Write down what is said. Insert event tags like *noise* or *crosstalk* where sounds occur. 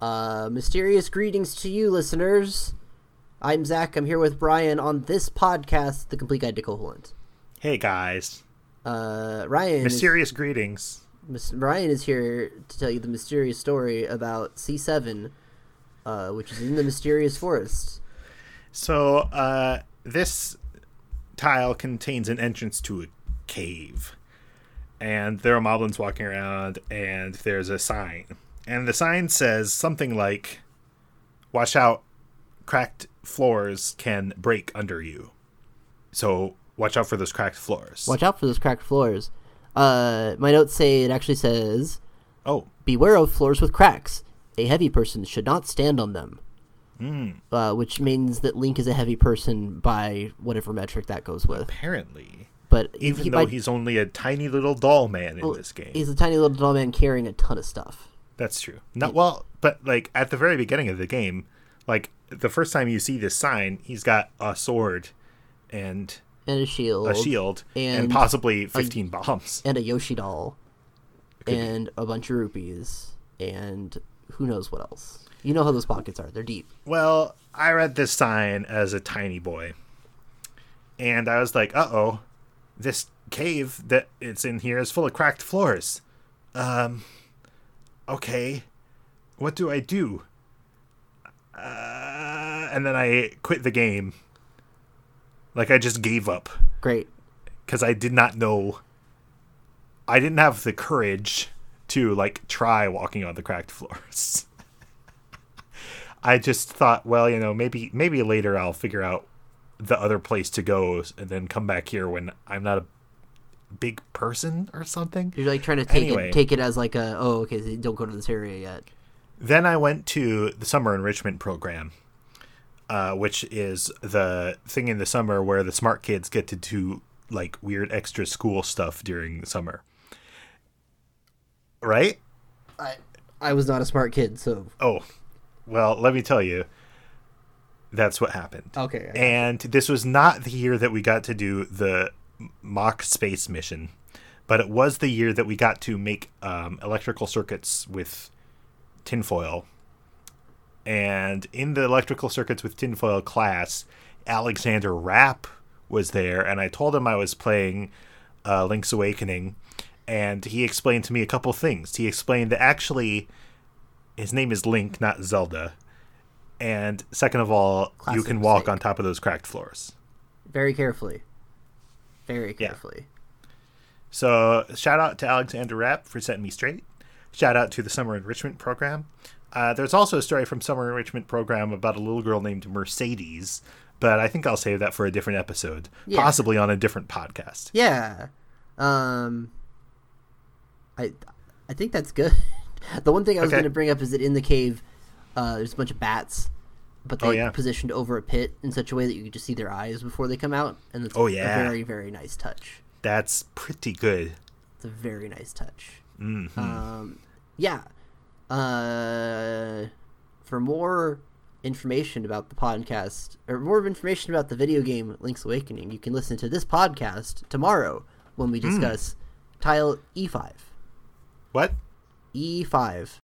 Uh, mysterious greetings to you, listeners. I'm Zach. I'm here with Brian on this podcast, The Complete Guide to Koholint. Hey guys, Uh, Ryan. mysterious greetings. Is, Ryan is here to tell you the mysterious story about C7, uh, which is in the mysterious forest. So, uh, this tile contains an entrance to a cave, and there are moblins walking around, and there's a sign, and the sign says something like, "Watch out, cracked floors can break under you." So, watch out for those cracked floors. Watch out for those cracked floors. Uh, my notes say it actually says, Oh, "Beware of floors with cracks. A heavy person should not stand on them." Hmm. Uh, which means that Link is a heavy person by whatever metric that goes with. apparently, But even he, though by- he's only a tiny little doll man in well, this game. he's a tiny little doll man carrying a ton of stuff. That's true. Not well, but like at the very beginning of the game, like the first time you see this sign, he's got a sword and And a shield. a shield and, and possibly 15 bombs. and a Yoshi doll, Could be. and a bunch of rupees, and who knows what else. You know how those pockets are; they're deep. Well, I read this sign as a tiny boy. And I was like, "Uh-oh. This cave that it's in here is full of cracked floors." Um okay. What do I do? Uh, and then I quit the game. Like I just gave up. Great. because I did not know. I didn't have the courage to like try walking on the cracked *laughs* floors. I just thought, well, you know, maybe maybe later I'll figure out the other place to go and then come back here when I'm not a big person or something. You're like trying to take Anyway. it, take it as like a oh okay, don't go to this area yet. Then I went to the summer enrichment program, uh, which is the thing in the summer where the smart kids get to do like weird extra school stuff during the summer. Right? I I was not a smart kid, so Oh, well, let me tell you, that's what happened. okay. And this was not the year that we got to do the mock space mission, but it was the year that we got to make um, electrical circuits with tinfoil. And in the electrical circuits with tinfoil class, Alexander Rapp was there, and I told him I was playing uh, Link's Awakening, and he explained to me a couple things. He explained that actually his name is Link, not Zelda. And second of all, you can walk mistake. on top of those cracked floors. very carefully, very Yeah. carefully. So shout out to Alexander Rapp for setting me straight. Shout out to the Summer Enrichment Program. Uh, there's also a story from Summer Enrichment Program about a little girl named Mercedes, but I think I'll save that for a different episode, Yeah. possibly on a different podcast. Yeah. Um I I think that's good. *laughs* the one thing I was Okay. going to bring up is that in the cave uh there's a bunch of bats but they Oh, yeah. positioned over a pit in such a way that you can just see their eyes before they come out and it's Oh, a yeah. very very nice touch. That's pretty good. It's a very nice touch. hmm Um yeah. Uh for more information about the podcast or more information about the video game Link's Awakening, you can listen to this podcast tomorrow when we Hmm. discuss tile E5. what? E5.